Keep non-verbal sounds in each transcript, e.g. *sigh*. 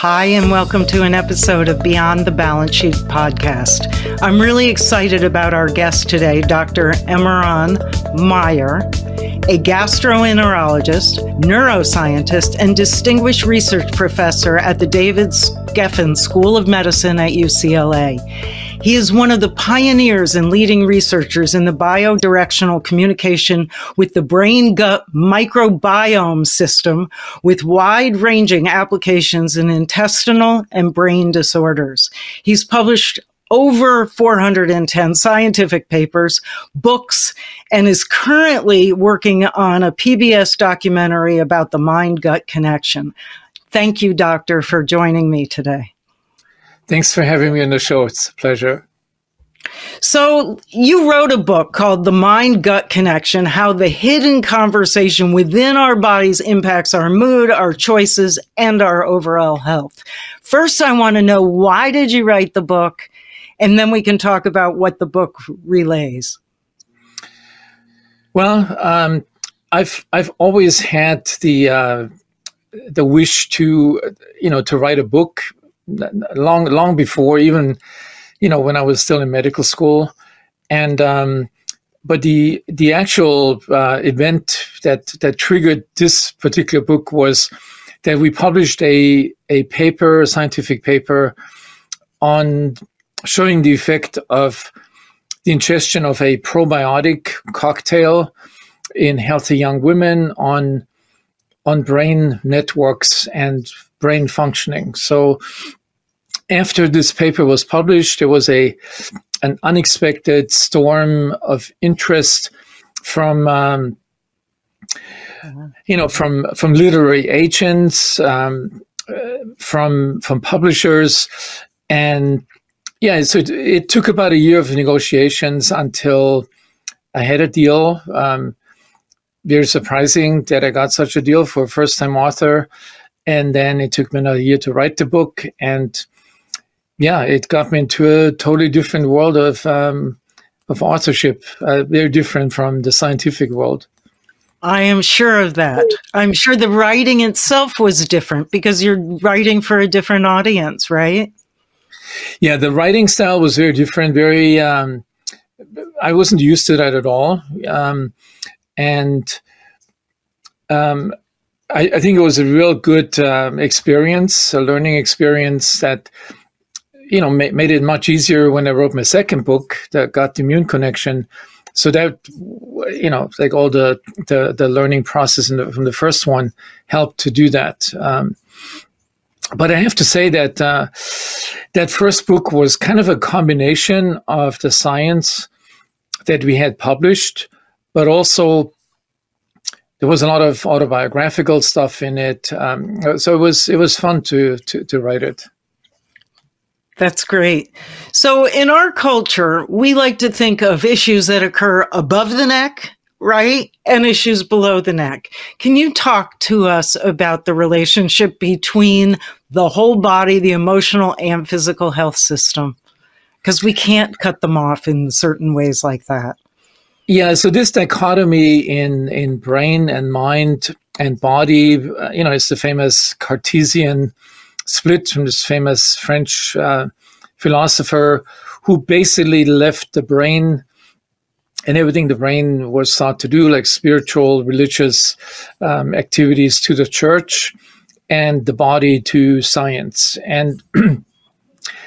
Hi, and welcome to an episode of Beyond the Balance Sheet podcast. I'm really excited about our guest today, Dr. Emeran Mayer, a gastroenterologist, neuroscientist, and distinguished research professor at the David Geffen School of Medicine at UCLA. He is one of the pioneers and leading researchers in the bidirectional communication with the brain gut microbiome system with wide ranging applications in intestinal and brain disorders. He's published over 410 scientific papers, books, and is currently working on a PBS documentary about the mind gut connection. Thank you, Doctor, for joining me today. Thanks for having me on the show. It's a pleasure. So, you wrote a book called The Mind Gut Connection How the Hidden Conversation Within Our Bodies Impacts Our Mood, Our Choices, and Our Overall Health. First, I want to know why did you write the book? And then we can talk about what the book relays. Well, um, I've I've always had the uh, the wish to you know to write a book long long before even you know when I was still in medical school, and um, but the the actual uh, event that that triggered this particular book was that we published a a paper, a scientific paper, on showing the effect of the ingestion of a probiotic cocktail in healthy young women on on brain networks and brain functioning. So after this paper was published, there was a an unexpected storm of interest from um, you know from from literary agents, um, uh, from from publishers, and yeah, so it, it, took about a year of negotiations until I had a deal. Um, very surprising that I got such a deal for a first time author. And then it took me another year to write the book. And yeah, it got me into a totally different world of um, of authorship, uh, very different from the scientific world. I am sure of that. I'm sure the writing itself was different because you're writing for a different audience, right? Yeah, the writing style was very different. Very, um, I wasn't used to that at all, um, and um, I, I, think it was a real good um, experience, a learning experience that you know, ma- made it much easier when I wrote my second book that got the immune connection. So that, you know, like all the the, the learning process the, from the first one helped to do that. Um, but I have to say that uh, that first book was kind of a combination of the science that we had published, but also there was a lot of autobiographical stuff in it. Um, so it was it was fun to to, to write it. That's great. So, in our culture, we like to think of issues that occur above the neck, right? And issues below the neck. Can you talk to us about the relationship between the whole body, the emotional and physical health system? Because we can't cut them off in certain ways like that. Yeah, so this dichotomy in in brain and mind and body, uh, you know, it's the famous Cartesian split from this famous French uh, philosopher who basically left the brain and everything the brain was thought to do, like spiritual, religious um, activities, to the church, and the body to science. And *clears throat*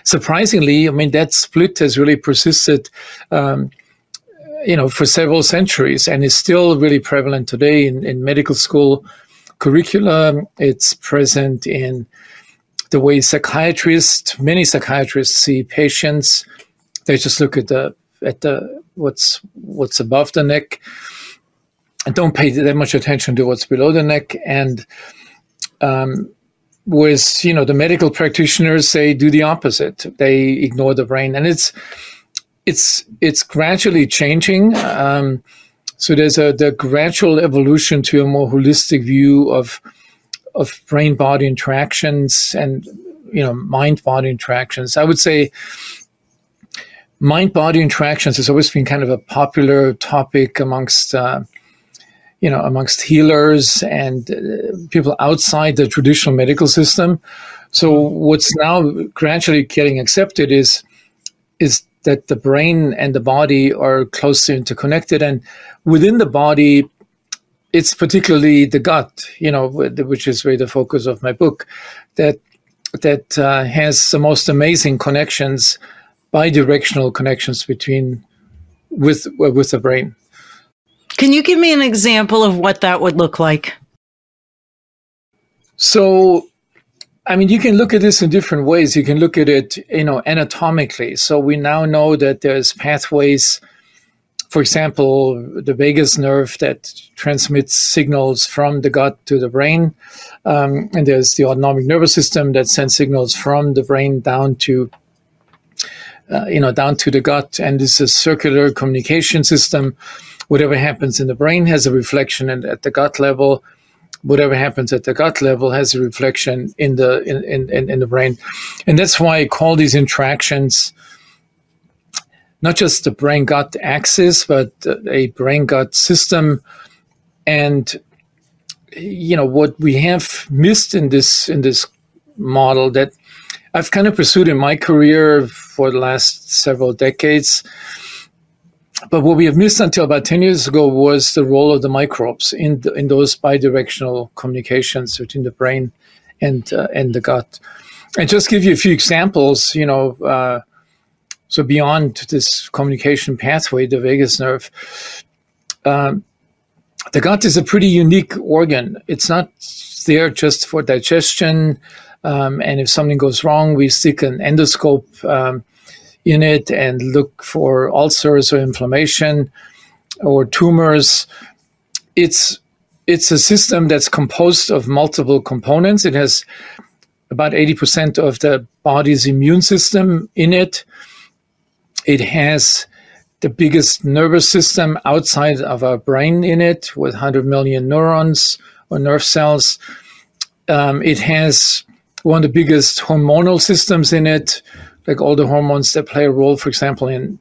surprisingly, I mean, that split has really persisted. Um, you know, for several centuries, and is still really prevalent today in, in medical school curricula. It's present in the way psychiatrists, many psychiatrists see patients, they just look at the at the what's what's above the neck and don't pay that much attention to what's below the neck. And um, whereas you know the medical practitioners they do the opposite. They ignore the brain, and it's it's it's gradually changing. Um, so there's a the gradual evolution to a more holistic view of of brain body interactions and you know mind body interactions. I would say mind body interactions has always been kind of a popular topic amongst uh, you know amongst healers and uh, people outside the traditional medical system. So what's now gradually getting accepted is is that the brain and the body are closely interconnected and within the body it's particularly the gut you know which is really the focus of my book that that uh, has the most amazing connections bi-directional connections between with with the brain can you give me an example of what that would look like so I mean, you can look at this in different ways. You can look at it, you know, anatomically. So we now know that there's pathways, for example, the vagus nerve that transmits signals from the gut to the brain, um, and there's the autonomic nervous system that sends signals from the brain down to, uh, you know, down to the gut, and this is a circular communication system. Whatever happens in the brain has a reflection and at the gut level whatever happens at the gut level has a reflection in the in, in, in the brain and that's why I call these interactions not just the brain gut axis but a brain gut system and you know what we have missed in this in this model that I've kind of pursued in my career for the last several decades but what we have missed until about 10 years ago was the role of the microbes in, the, in those bidirectional communications between the brain and, uh, and the gut. And just give you a few examples, you know, uh, so beyond this communication pathway, the vagus nerve, um, the gut is a pretty unique organ. It's not there just for digestion. Um, and if something goes wrong, we stick an endoscope um, in it and look for ulcers or inflammation or tumors. It's it's a system that's composed of multiple components. It has about 80% of the body's immune system in it. It has the biggest nervous system outside of our brain in it with 100 million neurons or nerve cells. Um, it has one of the biggest hormonal systems in it like all the hormones that play a role, for example, in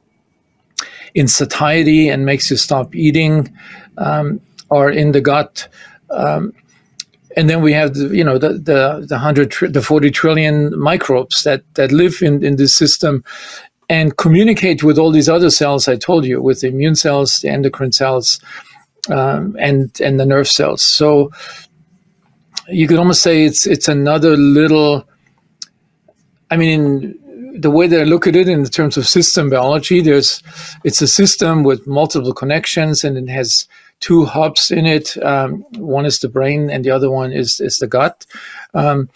in satiety and makes you stop eating, um, in the gut. Um, and then we have the, you know the the the hundred the forty trillion microbes that that live in in this system and communicate with all these other cells I told you, with the immune cells, the endocrine cells, um, and and the nerve cells. So you could almost say it's it's another little. I mean, the way that I look at it in terms of system biology, there's it's a system with multiple connections, and it has two hubs in it. Um, one is the brain, and the other one is is the gut. Um,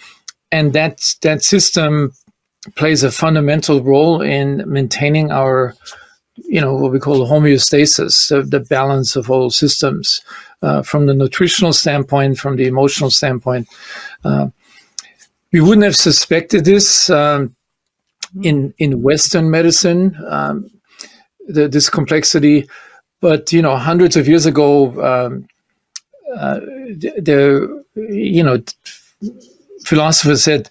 and that that system plays a fundamental role in maintaining our, you know, what we call homeostasis, the, the balance of all systems, uh, from the nutritional standpoint, from the emotional standpoint. Uh, we wouldn't have suspected this um, in in Western medicine, um, the, this complexity. But you know, hundreds of years ago, um, uh, the you know philosophers said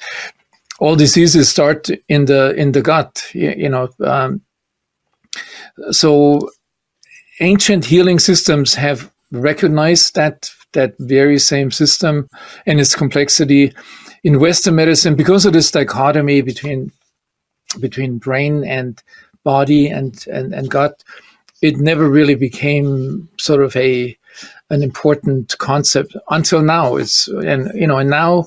all diseases start in the in the gut. You, you know, um, so ancient healing systems have recognized that that very same system and its complexity in Western medicine because of this dichotomy between between brain and body and, and, and gut, it never really became sort of a an important concept until now. It's and you know, and now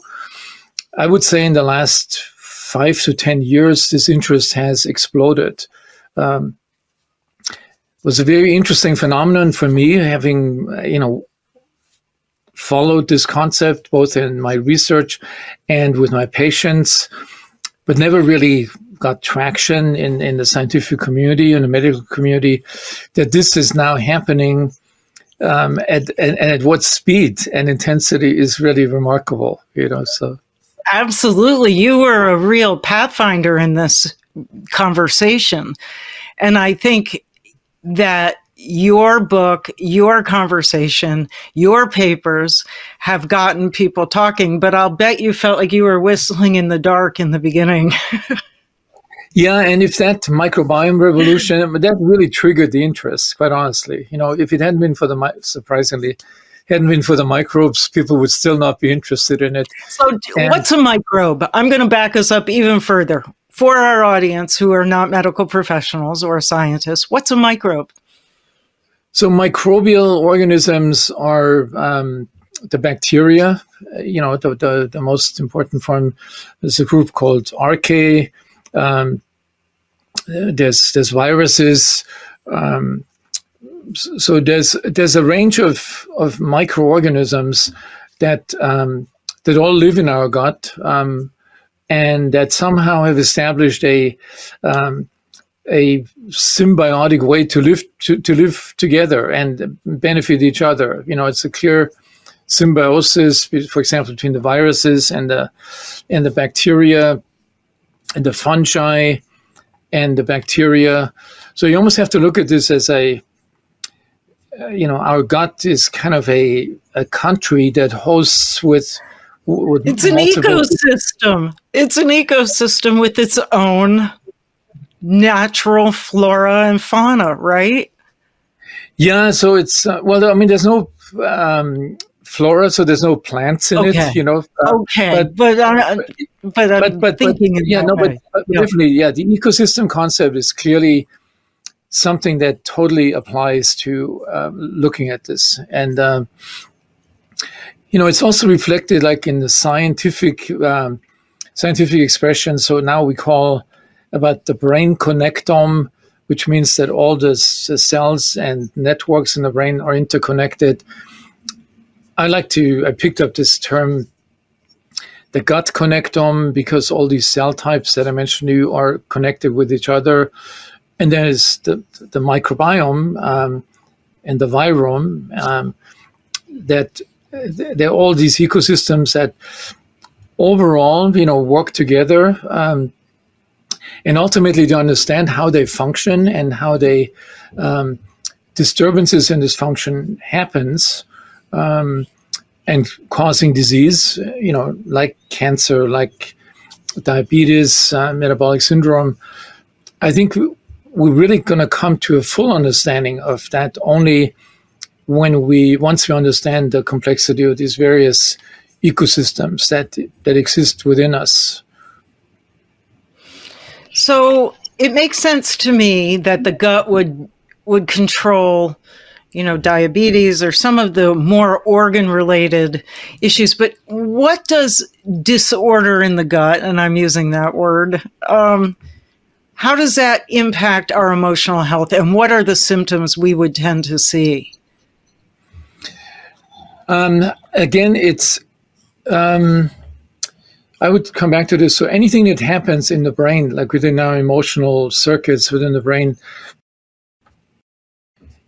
I would say in the last five to ten years, this interest has exploded. Um, it was a very interesting phenomenon for me, having you know followed this concept both in my research and with my patients, but never really got traction in, in the scientific community and the medical community that this is now happening um, at, and, and, at what speed and intensity is really remarkable you know so Absolutely. You were a real pathfinder in this conversation. And I think that your book, your conversation, your papers have gotten people talking, but I'll bet you felt like you were whistling in the dark in the beginning. *laughs* yeah, and if that microbiome revolution, that really triggered the interest, quite honestly. You know, if it hadn't been for the, surprisingly, hadn't been for the microbes, people would still not be interested in it. So, and what's a microbe? I'm going to back us up even further. For our audience who are not medical professionals or scientists, what's a microbe? So, microbial organisms are um, the bacteria. You know, the, the, the, most important form is a group called archaea. Um, there's there's viruses. Um, so there's there's a range of of microorganisms that um, that all live in our gut um, and that somehow have established a um, a symbiotic way to live to, to live together and benefit each other. You know, it's a clear symbiosis, for example, between the viruses and the and the bacteria and the fungi and the bacteria. So you almost have to look at this as a you know, our gut is kind of a, a country that hosts with. with it's an ecosystem. It's an ecosystem with its own natural flora and fauna, right? Yeah. So it's, uh, well, I mean, there's no um, flora, so there's no plants in okay. it, you know. Uh, okay. But, but, uh, but, but, but, thinking but, yeah, no, but, but yeah. definitely, yeah, the ecosystem concept is clearly something that totally applies to um, looking at this. And, um, you know, it's also reflected like in the scientific, um, scientific expression. So now we call about the brain connectome, which means that all the cells and networks in the brain are interconnected. I like to, I picked up this term the gut connectome because all these cell types that I mentioned to you are connected with each other and there's the, the microbiome um, and the virome um, that they're all these ecosystems that overall, you know, work together um, and ultimately to understand how they function and how they um, disturbances in this function happens um, and causing disease, you know, like cancer, like diabetes, uh, metabolic syndrome. I think we're really going to come to a full understanding of that only when we once we understand the complexity of these various ecosystems that that exist within us. So it makes sense to me that the gut would would control you know diabetes or some of the more organ related issues but what does disorder in the gut and i'm using that word um, how does that impact our emotional health, and what are the symptoms we would tend to see? Um, again, it's. Um, I would come back to this. So anything that happens in the brain, like within our emotional circuits within the brain,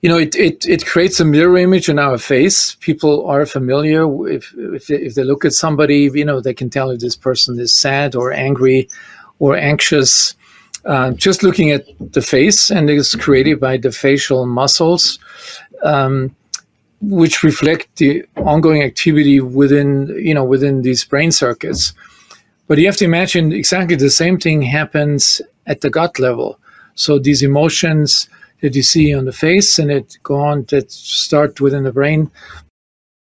you know, it, it, it creates a mirror image in our face. People are familiar if, if they, if they look at somebody, you know, they can tell if this person is sad or angry or anxious. Uh, just looking at the face, and it's created by the facial muscles, um, which reflect the ongoing activity within you know within these brain circuits. But you have to imagine exactly the same thing happens at the gut level. So these emotions that you see on the face and it go on that start within the brain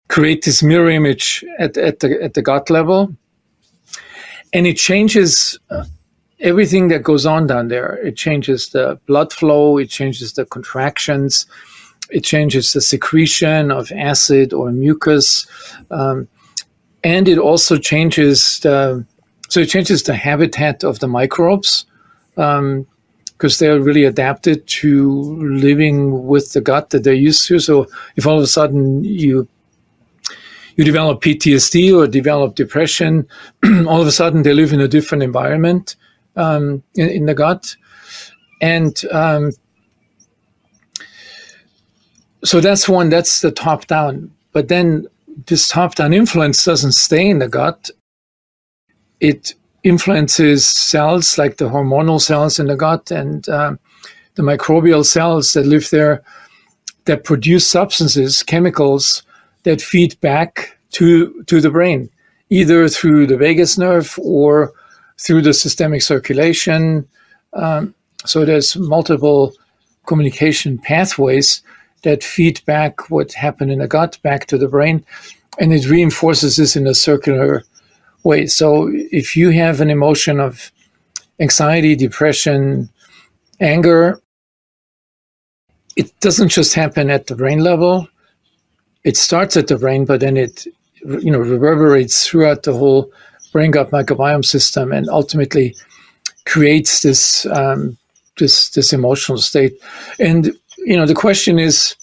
create this mirror image at, at the at the gut level, and it changes. Everything that goes on down there. It changes the blood flow, it changes the contractions, it changes the secretion of acid or mucus, um, and it also changes the so it changes the habitat of the microbes because um, they're really adapted to living with the gut that they're used to. So if all of a sudden you you develop PTSD or develop depression, *clears throat* all of a sudden they live in a different environment um, in, in, the gut. And um, so that's one, that's the top down. But then this top down influence doesn't stay in the gut. it influences cells like the hormonal cells in the gut and um, the microbial cells that live there that produce substances, chemicals that feed back to to the brain, either through the vagus nerve or through the systemic circulation. Um, so there's multiple communication pathways that feed back what happened in the gut back to the brain, and it reinforces this in a circular way. So if you have an emotion of anxiety, depression, anger, it doesn't just happen at the brain level. It starts at the brain, but then it you know reverberates throughout the whole brain gut microbiome system and ultimately creates this um, this this emotional state. And you know the question is,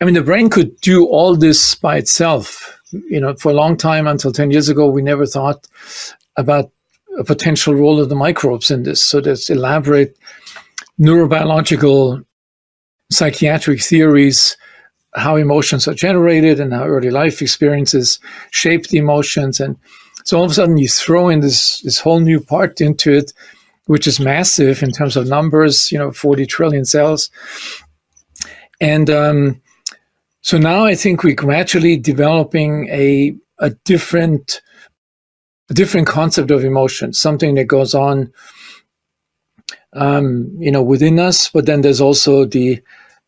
I mean, the brain could do all this by itself. You know, for a long time until ten years ago, we never thought about a potential role of the microbes in this. So there's elaborate neurobiological psychiatric theories how emotions are generated and how early life experiences shape the emotions. And so all of a sudden you throw in this this whole new part into it which is massive in terms of numbers you know 40 trillion cells. And um, so now i think we're gradually developing a a different a different concept of emotion something that goes on um, you know within us but then there's also the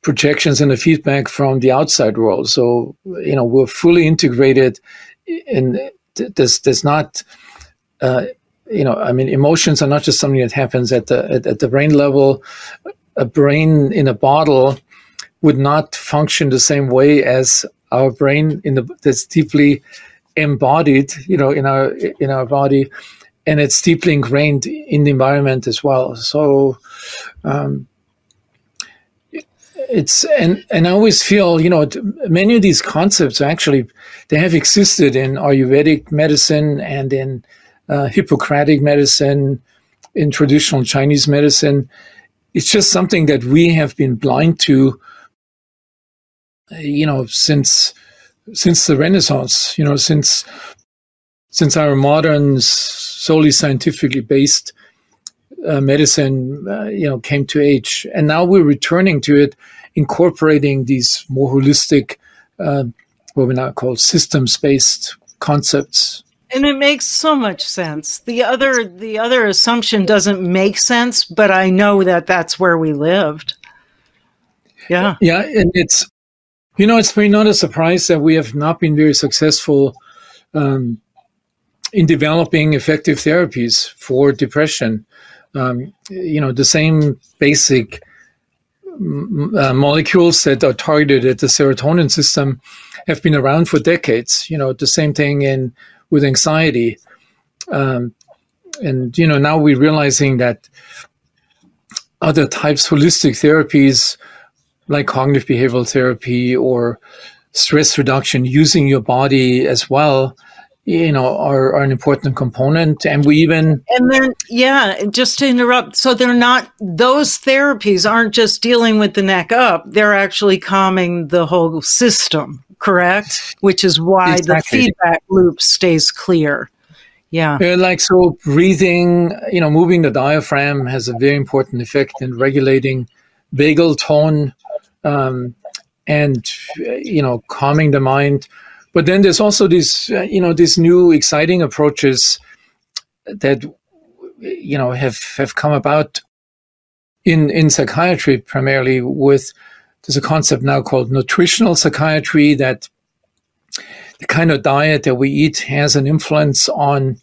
projections and the feedback from the outside world. So, you know, we're fully integrated and there's, there's not, uh, you know, I mean, emotions are not just something that happens at the, at, at the brain level. A brain in a bottle would not function the same way as our brain in the, that's deeply embodied, you know, in our, in our body and it's deeply ingrained in the environment as well. So, um, it's and and I always feel you know many of these concepts actually they have existed in Ayurvedic medicine and in uh, Hippocratic medicine, in traditional Chinese medicine. It's just something that we have been blind to, you know, since since the Renaissance. You know, since since our modern, solely scientifically based uh, medicine, uh, you know, came to age, and now we're returning to it, incorporating these more holistic, uh, what we now call systems-based concepts. And it makes so much sense. The other, the other assumption doesn't make sense, but I know that that's where we lived. Yeah, yeah, and it's, you know, it's very not a surprise that we have not been very successful. Um, in developing effective therapies for depression um, you know, the same basic uh, molecules that are targeted at the serotonin system have been around for decades. You know, the same thing in with anxiety. Um, and you know, now we're realizing that other types holistic therapies like cognitive behavioral therapy or stress reduction using your body as well you know are, are, an important component. And we even and then yeah just to interrupt so they're not those therapies aren't just dealing with the neck up. They're actually calming the whole system correct? Which is why exactly. the feedback loop stays clear. Yeah like so breathing you know moving the diaphragm has a very important effect in regulating vagal tone um, and you know calming the mind but then there's also these, uh, you know, these new exciting approaches that, you know, have, have come about in, in psychiatry primarily with, there's a concept now called nutritional psychiatry that the kind of diet that we eat has an influence on,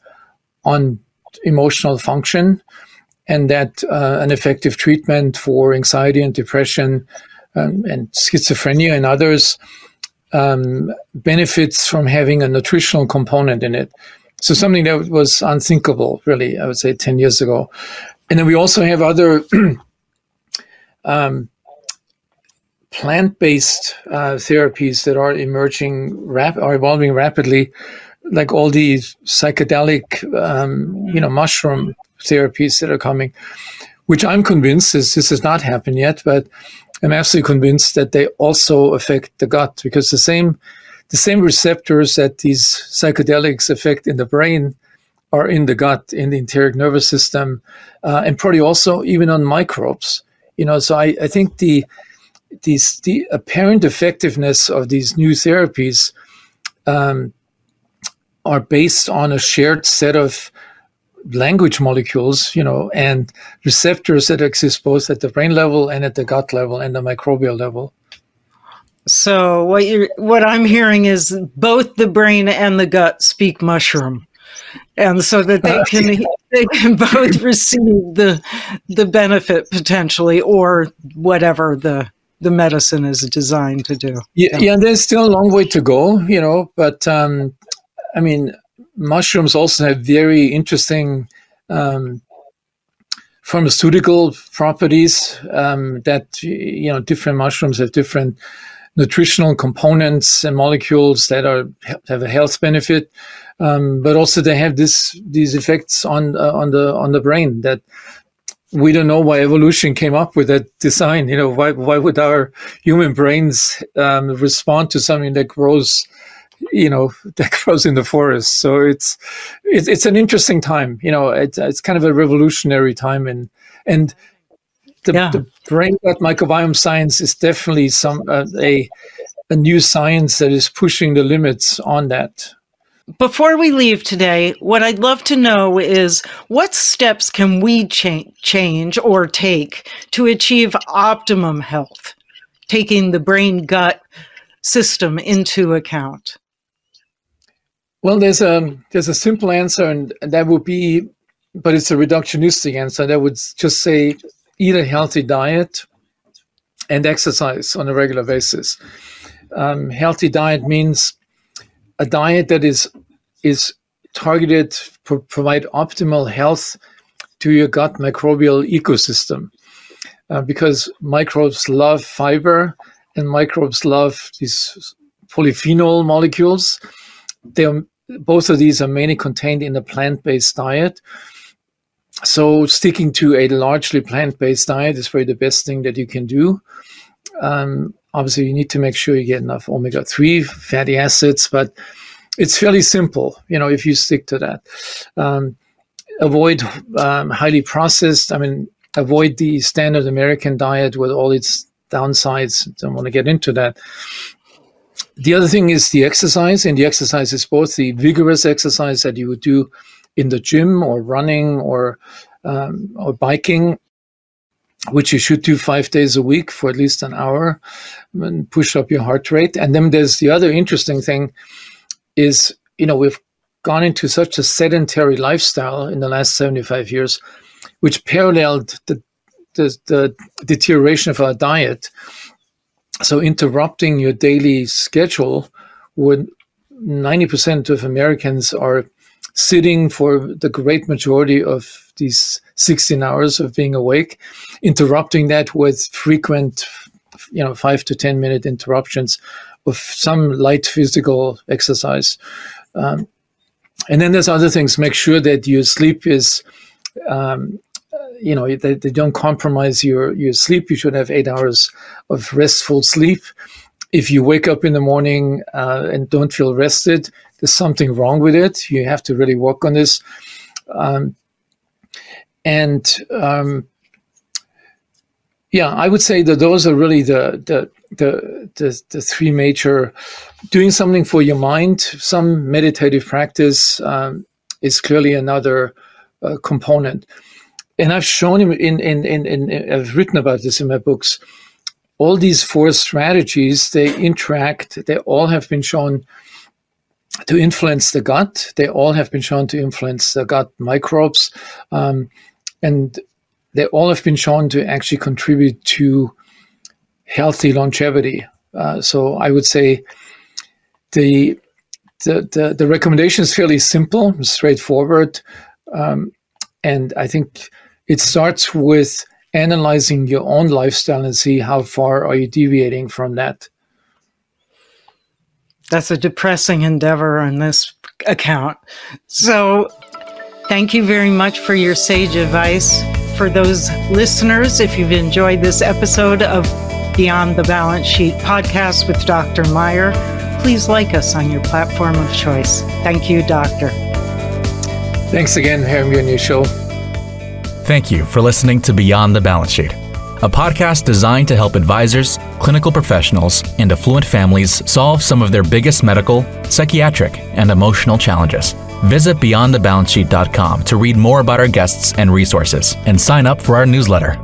on emotional function and that uh, an effective treatment for anxiety and depression um, and schizophrenia and others um, benefits from having a nutritional component in it. So something that was unthinkable, really, I would say 10 years ago. And then we also have other *clears throat* um, plant-based uh, therapies that are emerging, rap- are evolving rapidly, like all these psychedelic, um, you know, mushroom therapies that are coming, which I'm convinced is this has not happened yet, but I'm absolutely convinced that they also affect the gut because the same the same receptors that these psychedelics affect in the brain are in the gut, in the enteric nervous system, uh, and probably also even on microbes. You know, so I, I think the these the apparent effectiveness of these new therapies um, are based on a shared set of language molecules, you know, and receptors that exist both at the brain level and at the gut level and the microbial level. So what you what I'm hearing is both the brain and the gut speak mushroom. And so that they *laughs* can they can both receive the the benefit potentially or whatever the the medicine is designed to do. Yeah, yeah, there's still a long way to go, you know, but um, I mean, mushrooms also have very interesting um, pharmaceutical properties um, that you know different mushrooms have different nutritional components and molecules that are have a health benefit, um, but also they have this these effects on uh, on the on the brain that we don't know why evolution came up with that design. You know, why why would our human brains um, respond to something that grows, you know, *laughs* that grows in the forest? So it's it's, it's an interesting time. You know, it's it's kind of a revolutionary time, and and the, yeah. the brain gut microbiome science is definitely some uh, a a new science that is pushing the limits on that. Before we leave today, what I'd love to know is what steps can we cha- change or take to achieve optimum health, taking the brain gut system into account? Well, there's a there's a simple answer, and that would be, but it's a reductionistic answer. That would just say eat a healthy diet and exercise on a regular basis. Um, healthy diet means a diet that is is targeted to provide optimal health to your gut microbial ecosystem uh, because microbes love fiber and microbes love these polyphenol molecules. They are, both of these are mainly contained in a plant-based diet. So sticking to a largely plant-based diet is probably the best thing that you can do. Um, obviously, you need to make sure you get enough omega-3 fatty acids, but it's fairly simple, you know, if you stick to that. Um, avoid um, highly processed. I mean, avoid the standard American diet with all its downsides. Don't want to get into that. The other thing is the exercise, and the exercise is both the vigorous exercise that you would do in the gym or running or um, or biking, which you should do five days a week for at least an hour and push up your heart rate. And then there's the other interesting thing is, you know, we've gone into such a sedentary lifestyle in the last 75 years, which paralleled the, the, the deterioration of our diet. So interrupting your daily schedule when 90% of Americans are sitting for the great majority of these 16 hours of being awake, interrupting that with frequent, you know, five to 10 minute interruptions of some light physical exercise. Um, and then there's other things. Make sure that your sleep is, um, you know, they, they, don't compromise your, your sleep. You should have eight hours of restful sleep. If you wake up in the morning uh, and don't feel rested, there's something wrong with it. You have to really work on this. Um, and um, yeah, I would say that those are really the the the the, the three major. Doing something for your mind, some meditative practice um, is clearly another uh, component. And I've shown him in, in in in I've written about this in my books. All these four strategies they interact. They all have been shown to influence the gut. They all have been shown to influence the gut microbes. Um, and they all have been shown to actually contribute to healthy longevity. Uh, so I would say the, the, the the recommendation is fairly simple, straightforward, um, and I think it starts with analyzing your own lifestyle and see how far are you deviating from that. That's a depressing endeavor on this account. So, thank you very much for your sage advice for those listeners, if you've enjoyed this episode of Beyond the Balance Sheet podcast with Dr. Mayer, please like us on your platform of choice. Thank you, Doctor. Thanks again for having me on your show. Thank you for listening to Beyond the Balance Sheet, a podcast designed to help advisors, clinical professionals, and affluent families solve some of their biggest medical, psychiatric, and emotional challenges. Visit beyondthebalancesheet.com to read more about our guests and resources and sign up for our newsletter.